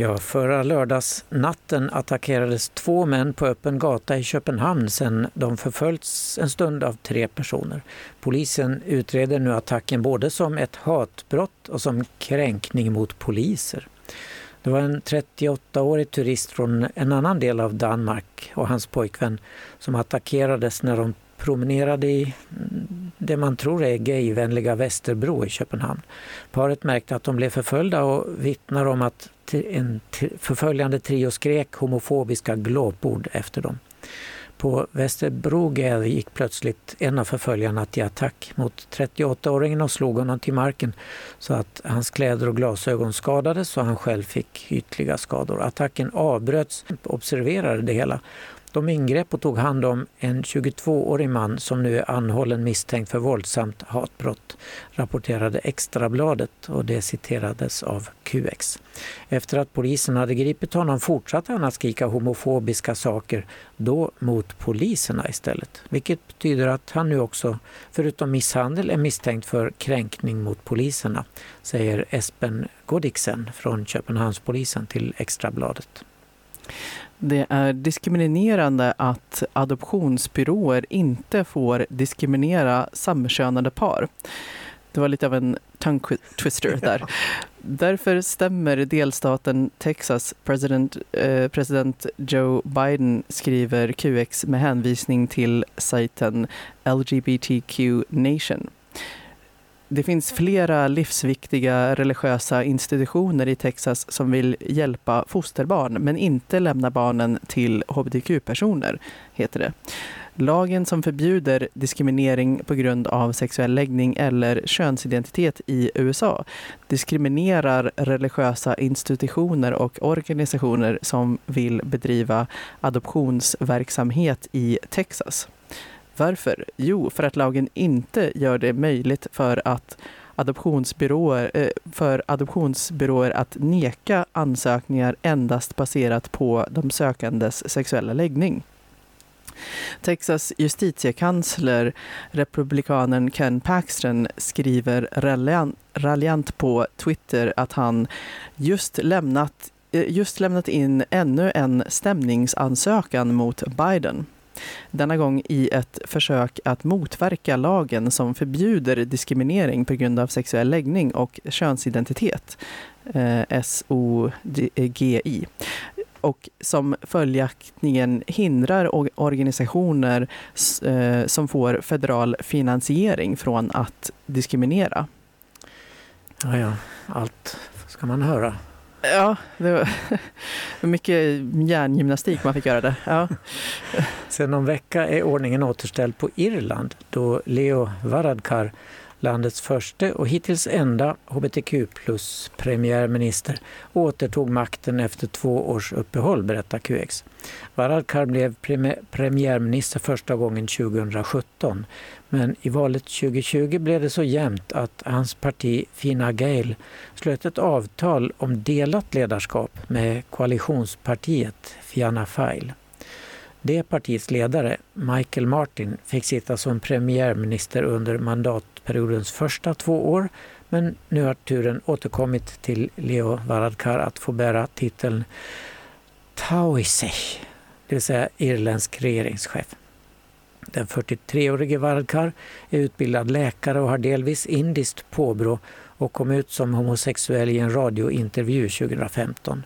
Ja, förra lördagsnatten attackerades två män på öppen gata i Köpenhamn sedan de förföljts en stund av tre personer. Polisen utreder nu attacken både som ett hatbrott och som kränkning mot poliser. Det var en 38-årig turist från en annan del av Danmark och hans pojkvän som attackerades när de promenerade i det man tror är gayvänliga Västerbro i Köpenhamn. Paret märkte att de blev förföljda och vittnar om att en förföljande trio skrek homofobiska glåpord efter dem. På Västerbro gick plötsligt en av förföljarna till attack mot 38-åringen och slog honom till marken så att hans kläder och glasögon skadades och han själv fick ytliga skador. Attacken avbröts, observerade det hela de ingrep och tog hand om en 22-årig man som nu är anhållen misstänkt för våldsamt hatbrott, rapporterade Extrabladet och det citerades av QX. Efter att polisen hade gripit honom fortsatte han att skrika homofobiska saker, då mot poliserna istället. Vilket betyder att han nu också, förutom misshandel, är misstänkt för kränkning mot poliserna, säger Espen Godiksen från Köpenhamnspolisen till Extrabladet. Det är diskriminerande att adoptionsbyråer inte får diskriminera samkönade par. Det var lite av en tongue twister där. Därför stämmer delstaten Texas president, eh, president Joe Biden, skriver QX med hänvisning till sajten LGBTQ Nation. Det finns flera livsviktiga religiösa institutioner i Texas som vill hjälpa fosterbarn men inte lämna barnen till hbtq-personer, heter det. Lagen som förbjuder diskriminering på grund av sexuell läggning eller könsidentitet i USA diskriminerar religiösa institutioner och organisationer som vill bedriva adoptionsverksamhet i Texas. Varför? Jo, för att lagen inte gör det möjligt för att adoptionsbyråer, eh, för adoptionsbyråer att neka ansökningar endast baserat på de sökandes sexuella läggning. Texas justitiekansler, republikanen Ken Paxton, skriver raljant på Twitter att han just lämnat, eh, just lämnat in ännu en stämningsansökan mot Biden. Denna gång i ett försök att motverka lagen som förbjuder diskriminering på grund av sexuell läggning och könsidentitet, eh, SOGI och som följaktligen hindrar organisationer eh, som får federal finansiering från att diskriminera. Ja, ja. allt ska man höra. Ja, det var mycket hjärngymnastik man fick göra där. Ja. Sedan någon vecka är ordningen återställd på Irland då Leo Varadkar, landets första och hittills enda hbtq plus premiärminister, återtog makten efter två års uppehåll, berättar QX. Varadkar blev premiärminister första gången 2017 men i valet 2020 blev det så jämnt att hans parti Fina Gael slöt ett avtal om delat ledarskap med koalitionspartiet Fianna Fáil. Det partiets ledare, Michael Martin, fick sitta som premiärminister under mandat mandatperiodens första två år men nu har turen återkommit till Leo Varadkar att få bära titeln Taoiseach, det vill säga irländsk regeringschef. Den 43-årige Varadkar är utbildad läkare och har delvis indiskt påbrå och kom ut som homosexuell i en radiointervju 2015.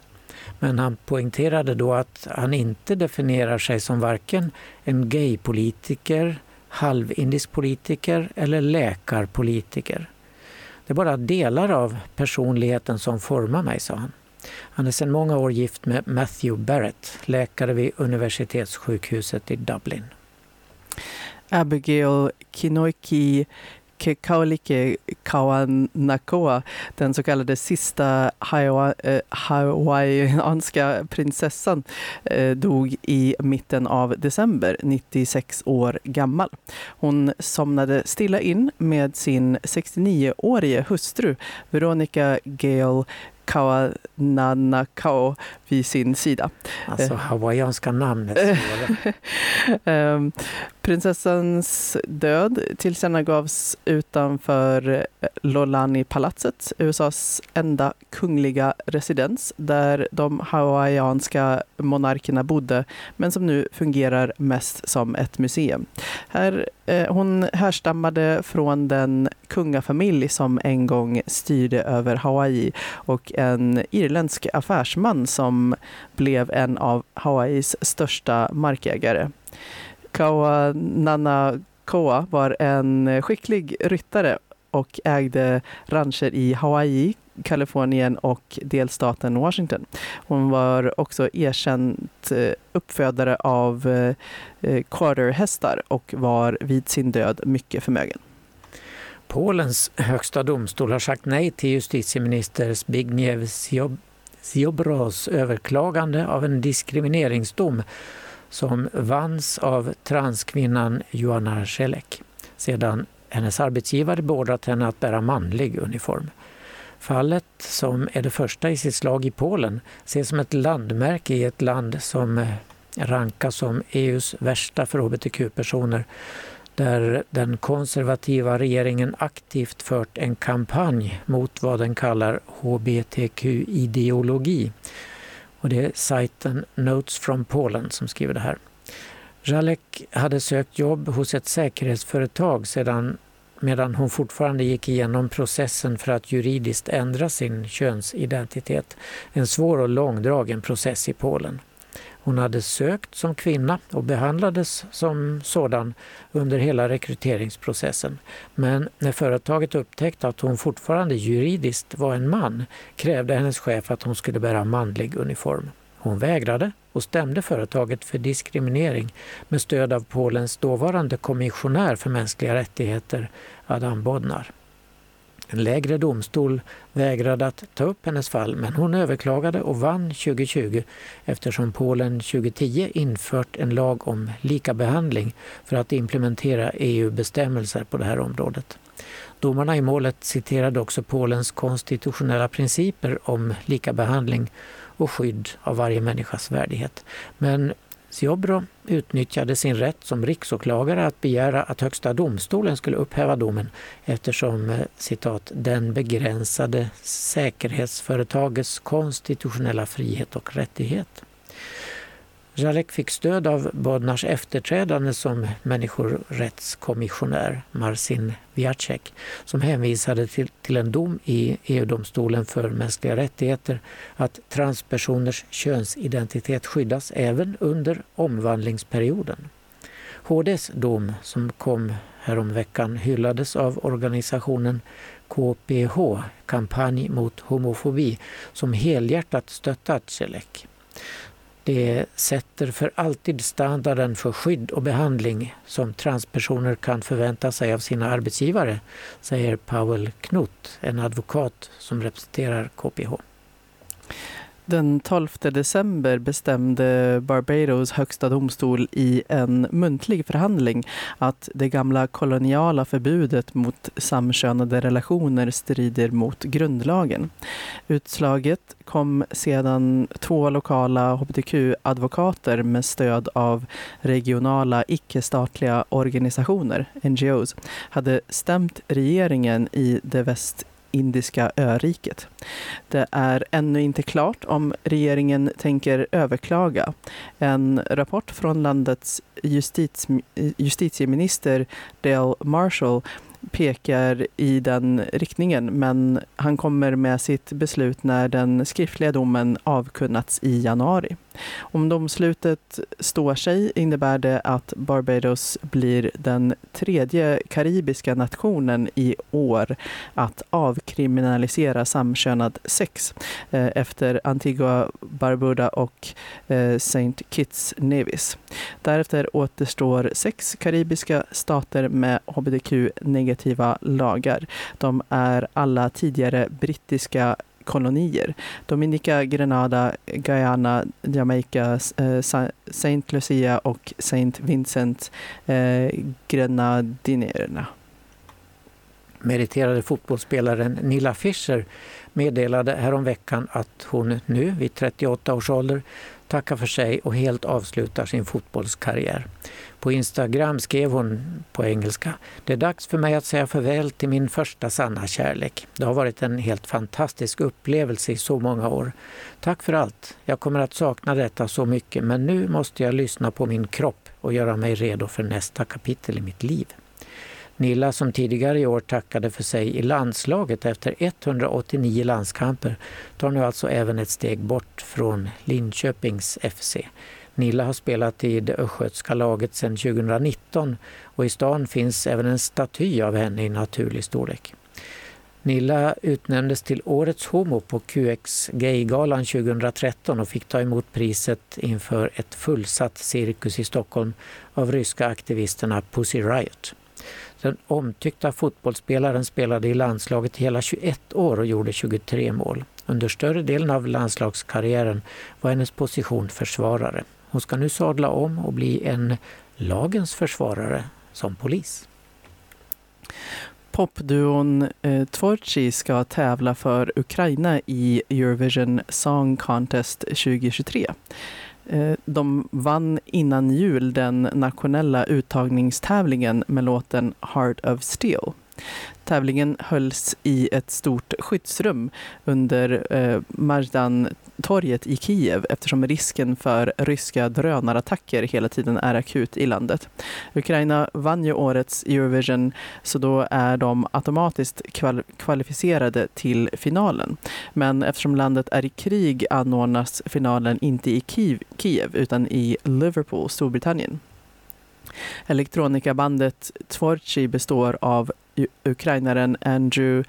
Men han poängterade då att han inte definierar sig som varken en gaypolitiker, halvindisk politiker eller läkarpolitiker. Det är bara delar av personligheten som formar mig, sa han. Han är sedan många år gift med Matthew Barrett, läkare vid universitetssjukhuset i Dublin. Abigail Kinoiki Kaolike Kauanakoa, den så kallade sista eh, hawaiianska prinsessan, eh, dog i mitten av december, 96 år gammal. Hon somnade stilla in med sin 69-årige hustru Veronica Gale Kawananakao vid sin sida. Alltså hawaiianska namnet. um, prinsessans död tillkännagavs utanför eh, Lolani-palatset, USAs enda kungliga residens, där de hawaiianska monarkerna bodde, men som nu fungerar mest som ett museum. Här, eh, hon härstammade från den kungafamilj som en gång styrde över Hawaii och en irländsk affärsman som blev en av Hawaiis största markägare. Kawanana Koa var en skicklig ryttare och ägde rancher i Hawaii, Kalifornien och delstaten Washington. Hon var också erkänt eh, uppfödare av eh, quarterhästar och var vid sin död mycket förmögen. Polens högsta domstol har sagt nej till justitieminister Zbigniew Ziobros överklagande av en diskrimineringsdom som vanns av transkvinnan Joanna Selek sedan hennes arbetsgivare beordrat henne att bära manlig uniform. Fallet, som är det första i sitt slag i Polen, ses som ett landmärke i ett land som eh, rankas som EUs värsta för hbtq-personer där den konservativa regeringen aktivt fört en kampanj mot vad den kallar hbtq-ideologi. Och det är sajten Notes from Poland som skriver det här. Jalek hade sökt jobb hos ett säkerhetsföretag sedan medan hon fortfarande gick igenom processen för att juridiskt ändra sin könsidentitet. En svår och långdragen process i Polen. Hon hade sökt som kvinna och behandlades som sådan under hela rekryteringsprocessen. Men när företaget upptäckte att hon fortfarande juridiskt var en man krävde hennes chef att hon skulle bära manlig uniform. Hon vägrade och stämde företaget för diskriminering med stöd av Polens dåvarande kommissionär för mänskliga rättigheter, Adam Bodnar. En lägre domstol vägrade att ta upp hennes fall men hon överklagade och vann 2020 eftersom Polen 2010 infört en lag om likabehandling för att implementera EU-bestämmelser på det här området. Domarna i målet citerade också Polens konstitutionella principer om likabehandling och skydd av varje människas värdighet. Men Ziobro utnyttjade sin rätt som riksåklagare att begära att Högsta domstolen skulle upphäva domen eftersom eh, citat, den begränsade säkerhetsföretagets konstitutionella frihet och rättighet. Jalek fick stöd av Bodnars efterträdande som människorättskommissionär, Marcin Wiacek, som hänvisade till, till en dom i EU-domstolen för mänskliga rättigheter att transpersoners könsidentitet skyddas även under omvandlingsperioden. HDs dom, som kom häromveckan, hyllades av organisationen KPH, Kampanj mot homofobi, som helhjärtat stöttat Celek. Det sätter för alltid standarden för skydd och behandling som transpersoner kan förvänta sig av sina arbetsgivare, säger Powell Knut, en advokat som representerar KPH. Den 12 december bestämde Barbados högsta domstol i en muntlig förhandling att det gamla koloniala förbudet mot samkönade relationer strider mot grundlagen. Utslaget kom sedan två lokala hbtq-advokater med stöd av regionala icke-statliga organisationer, NGOs, hade stämt regeringen i det väst Indiska öriket. Det är ännu inte klart om regeringen tänker överklaga. En rapport från landets justitie, justitieminister Dale Marshall pekar i den riktningen men han kommer med sitt beslut när den skriftliga domen avkunnats i januari. Om domslutet står sig innebär det att Barbados blir den tredje karibiska nationen i år att avkriminalisera samkönad sex eh, efter Antigua Barbuda och eh, St. Kitts Nevis. Därefter återstår sex karibiska stater med hbtq-negativa lagar. De är alla tidigare brittiska kolonier. Dominica, Grenada, Guyana, Jamaica, eh, Saint Lucia och Saint Vincent eh, Grenadinerna. Meriterade fotbollsspelaren Nilla Fischer meddelade häromveckan att hon nu, vid 38 års ålder, tackar för sig och helt avslutar sin fotbollskarriär. På Instagram skrev hon på engelska. Det är dags för mig att säga farväl till min första sanna kärlek. Det har varit en helt fantastisk upplevelse i så många år. Tack för allt. Jag kommer att sakna detta så mycket men nu måste jag lyssna på min kropp och göra mig redo för nästa kapitel i mitt liv. Nilla som tidigare i år tackade för sig i landslaget efter 189 landskamper tar nu alltså även ett steg bort från Linköpings FC. Nilla har spelat i det östgötska laget sedan 2019 och i stan finns även en staty av henne i naturlig storlek. Nilla utnämndes till Årets homo på QX Gaygalan 2013 och fick ta emot priset inför ett fullsatt cirkus i Stockholm av ryska aktivisterna Pussy Riot. Den omtyckta fotbollsspelaren spelade i landslaget hela 21 år och gjorde 23 mål. Under större delen av landslagskarriären var hennes position försvarare. Hon ska nu sadla om och bli en lagens försvarare som polis. Popduon eh, Tvorci ska tävla för Ukraina i Eurovision Song Contest 2023. Eh, de vann innan jul den nationella uttagningstävlingen med låten Heart of Steel. Tävlingen hölls i ett stort skyddsrum under eh, torget i Kiev eftersom risken för ryska drönarattacker hela tiden är akut i landet. Ukraina vann ju årets Eurovision så då är de automatiskt kval kvalificerade till finalen. Men eftersom landet är i krig anordnas finalen inte i Kiev, Kiev utan i Liverpool, Storbritannien. Elektronikabandet Tvorci består av ukrainaren Andrew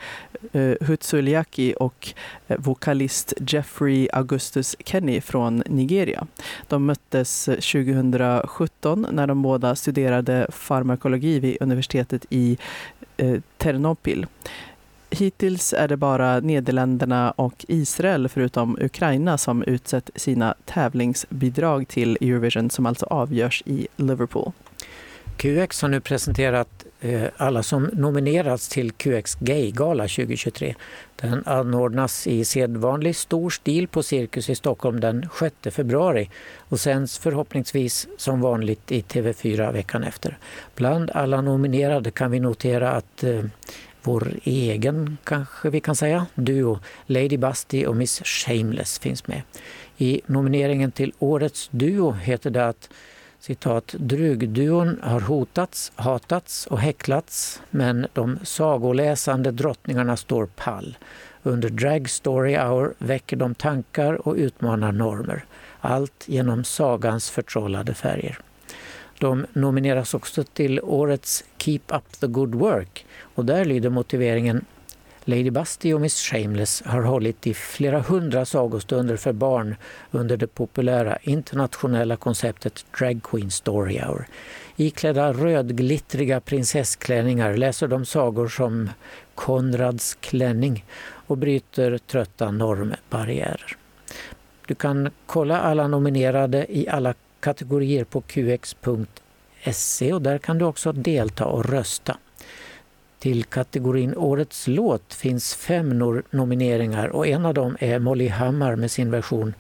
eh, Hutsuliaki och eh, vokalist Jeffrey Augustus Kenny från Nigeria. De möttes eh, 2017 när de båda studerade farmakologi vid universitetet i Ternopil. Hittills är det bara Nederländerna och Israel förutom Ukraina som utsett sina tävlingsbidrag till Eurovision som alltså avgörs i Liverpool. QX har nu presenterat eh, alla som nominerats till QX Gay-gala 2023. Den anordnas i sedvanlig stor stil på Cirkus i Stockholm den 6 februari och sänds förhoppningsvis som vanligt i TV4 veckan efter. Bland alla nominerade kan vi notera att eh, vår egen, kanske vi kan säga, duo Lady Busty och Miss Shameless finns med. I nomineringen till Årets duo heter det att citat, drugduon har hotats, hatats och häcklats men de sagoläsande drottningarna står pall. Under Drag Story Hour väcker de tankar och utmanar normer. Allt genom sagans förtrollade färger. De nomineras också till årets Keep Up the Good Work och där lyder motiveringen Lady Busty och Miss Shameless har hållit i flera hundra sagostunder för barn under det populära internationella konceptet Drag Queen Story Hour. Iklädda rödglittriga prinsessklänningar läser de sagor som Konrads klänning och bryter trötta normbarriärer. Du kan kolla alla nominerade i alla kategorier på qx.se och där kan du också delta och rösta. Till kategorin Årets låt finns fem nomineringar och en av dem är Molly Hammar med sin version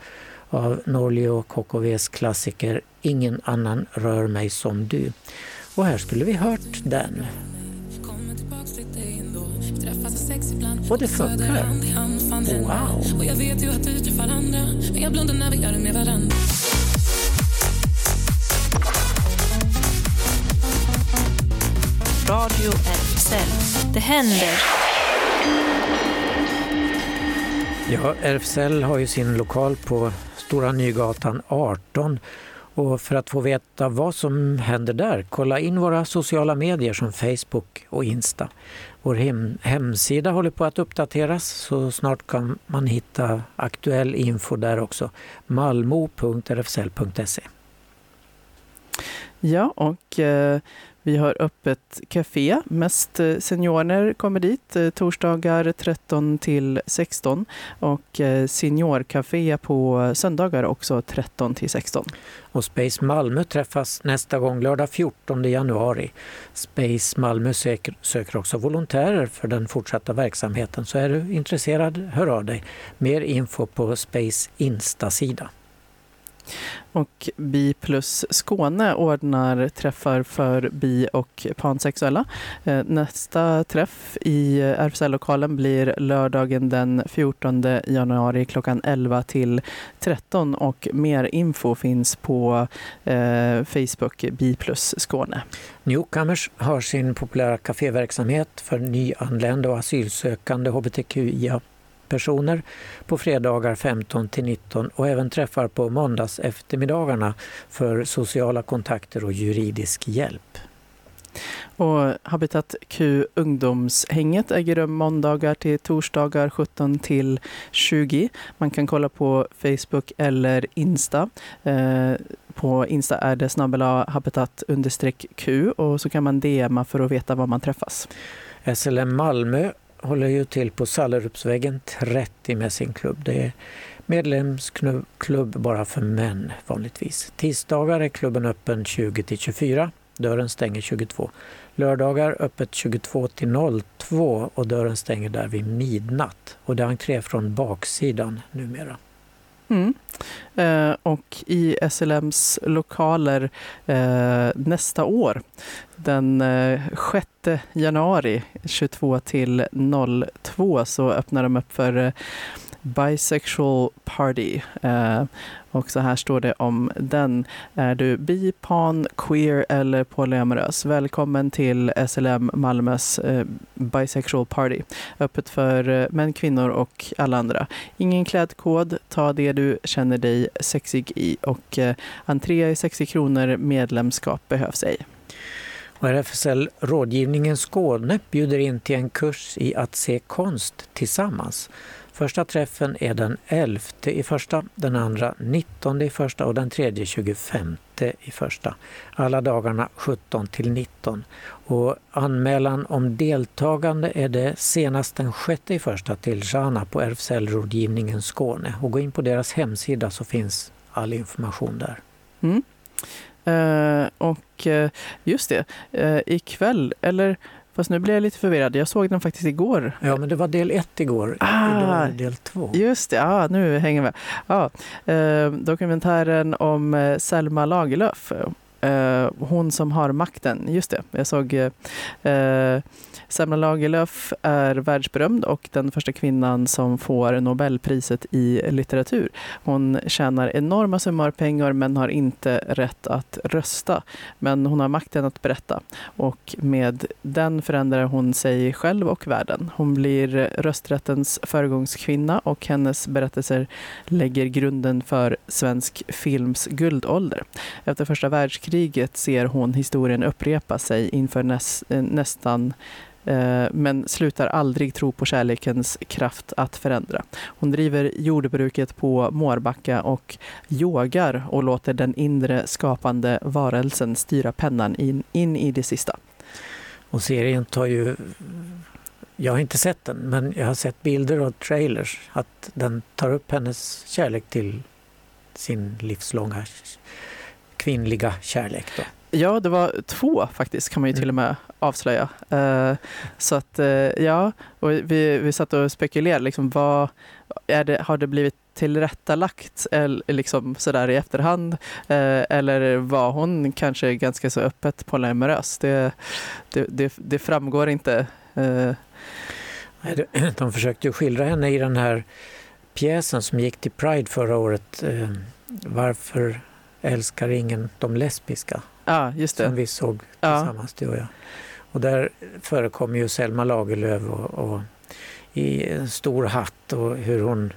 av Norli och KKVs klassiker Ingen annan rör mig som du. Och här skulle vi hört den. Och det funkar. Wow! Radio RFSL. Det händer. Ja, RFSL har ju sin lokal på Stora Nygatan 18. Och för att få veta vad som händer där, kolla in våra sociala medier som Facebook och Insta. Vår hem hemsida håller på att uppdateras så snart kan man hitta aktuell info där också. malmo.rfsl.se Ja, och eh, vi har öppet café. Mest eh, seniorer kommer dit eh, torsdagar 13 till 16 och seniorkafé seniorcafé på söndagar också 13 till 16. Och Space Malmö träffas nästa gång lördag 14 januari. Space Malmö söker, söker också volontärer för den fortsatta verksamheten. Så är du intresserad, hör av dig. Mer info på Space Insta-sida. Och Bi plus Skåne ordnar träffar för bi och pansexuella. Eh, nästa träff i RFSL-lokalen blir lördagen den 14 januari klockan 11 till 13 och mer info finns på eh, Facebook Bi plus Skåne. Newcomers har sin populära kaféverksamhet för nyanlända och asylsökande hbtqia personer på fredagar 15 till 19 och även träffar på måndags eftermiddagarna för sociala kontakter och juridisk hjälp. Och Habitat Q ungdomshänget äger rum måndagar till torsdagar 17 till 20. Man kan kolla på Facebook eller Insta. Eh, på Insta är det snabbela habitat Q och så kan man DMa för att veta var man träffas. SLM Malmö håller ju till på Sallerupsvägen 30 med sin klubb. Det är medlemsklubb bara för män vanligtvis. Tisdagar är klubben öppen 20 till 24. Dörren stänger 22. Lördagar öppet 22 till 02 och dörren stänger där vid midnatt. Och det är entré från baksidan numera. Mm. Eh, och i SLMs lokaler eh, nästa år, den eh, 6 januari 22 till 02 så öppnar de upp för eh, Bisexual Party. Eh, och så här står det om den. Är du bi, pan, queer eller polyamorös? Välkommen till SLM Malmös eh, Bisexual Party. Öppet för eh, män, kvinnor och alla andra. Ingen klädkod. Ta det du känner dig sexig i. Och eh, entré är 60 kronor. Medlemskap behövs ej. Och RFSL Rådgivningen Skåne bjuder in till en kurs i att se konst tillsammans. Första träffen är den 11 i första, den andra 19 i första och den tredje 25 i första. Alla dagarna 17 till 19. Och anmälan om deltagande är det senast den 6 i första till Jana på RFSL-rådgivningen Skåne. Och gå in på deras hemsida så finns all information där. Mm. Uh, och uh, just det, uh, ikväll, eller Fast nu blir jag lite förvirrad. Jag såg den faktiskt igår. Ja, men det var del ett igår. Ah, Idag är del två. Just det, ah, nu hänger vi med. Ah, eh, dokumentären om eh, Selma Lagerlöf. Eh, hon som har makten, just det. Jag såg eh, Selma Lagerlöf är världsberömd och den första kvinnan som får Nobelpriset i litteratur. Hon tjänar enorma summor pengar men har inte rätt att rösta. Men hon har makten att berätta och med den förändrar hon sig själv och världen. Hon blir rösträttens föregångskvinna och hennes berättelser lägger grunden för svensk films guldålder. Efter första världskriget ser hon historien upprepa sig inför näs, eh, nästan Eh, men slutar aldrig tro på kärlekens kraft att förändra. Hon driver jordbruket på Mårbacka och yogar och låter den inre skapande varelsen styra pennan in, in i det sista. Och serien tar ju jag har inte sett den, men jag har sett bilder och trailers att den tar upp hennes kärlek till sin livslånga kvinnliga kärlek. Då. Ja, det var två faktiskt kan man ju till och med avslöja. Uh, så att uh, ja, och vi, vi satt och spekulerade. Liksom, vad, är det, har det blivit tillrättalagt eller, liksom sådär i efterhand? Uh, eller var hon kanske ganska så öppet polyamorös? Det, det, det, det framgår inte. De försökte skildra henne i den här pjäsen som gick till Pride förra året. Varför älskar ingen de lesbiska? Ja, just det. Som vi såg tillsammans, ja. du och jag. Och där förekommer ju Selma Lagerlöf och, och, i en stor hatt och hur hon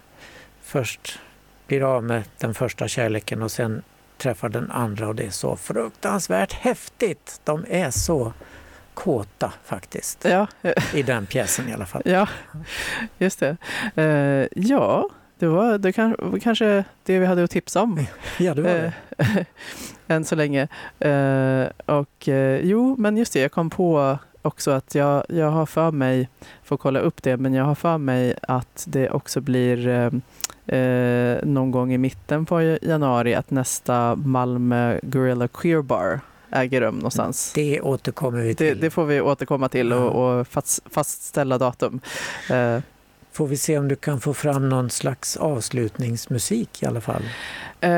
först blir av med den första kärleken och sen träffar den andra och det är så fruktansvärt häftigt. De är så kåta faktiskt. Ja, I den pjäsen i alla fall. ja just det. Eh, ja, det var det kan, kanske det vi hade att tipsa om. Ja, det var det. Än så länge. Eh, och eh, jo, men just det, jag kom på också att jag, jag har för mig, får kolla upp det, men jag har för mig att det också blir eh, eh, någon gång i mitten på januari att nästa Malmö Gorilla Queer Bar äger rum någonstans. Det återkommer vi Det, till. det får vi återkomma till och, och fast, fastställa datum. Eh, Får vi se om du kan få fram någon slags avslutningsmusik i alla fall. Eh,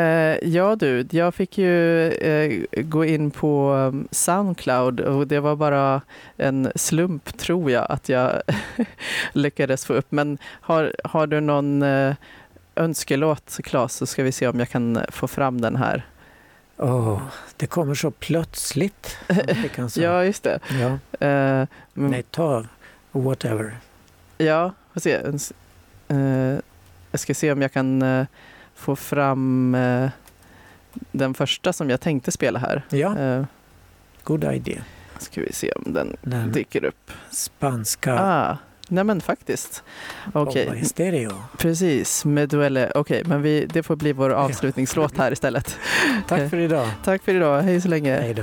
ja du, jag fick ju eh, gå in på um, Soundcloud och det var bara en slump tror jag att jag lyckades få upp. Men har, har du någon eh, önskelåt Claes så ska vi se om jag kan få fram den här. Åh, det kommer så plötsligt. Ja, just det. ja. Men- Nej, ta whatever. Ja, får se. Eh, jag ska se om jag kan eh, få fram eh, den första som jag tänkte spela här. Ja, Eh, good idea. ska vi se om den Den dyker upp. spanska Ah, nej men faktiskt. Okej, i stereo. precis. Meduelle. Okej, men vi, det får bli vår avslutningslåt här istället. Tack för idag. Tack för idag. Hej så länge. Hej då.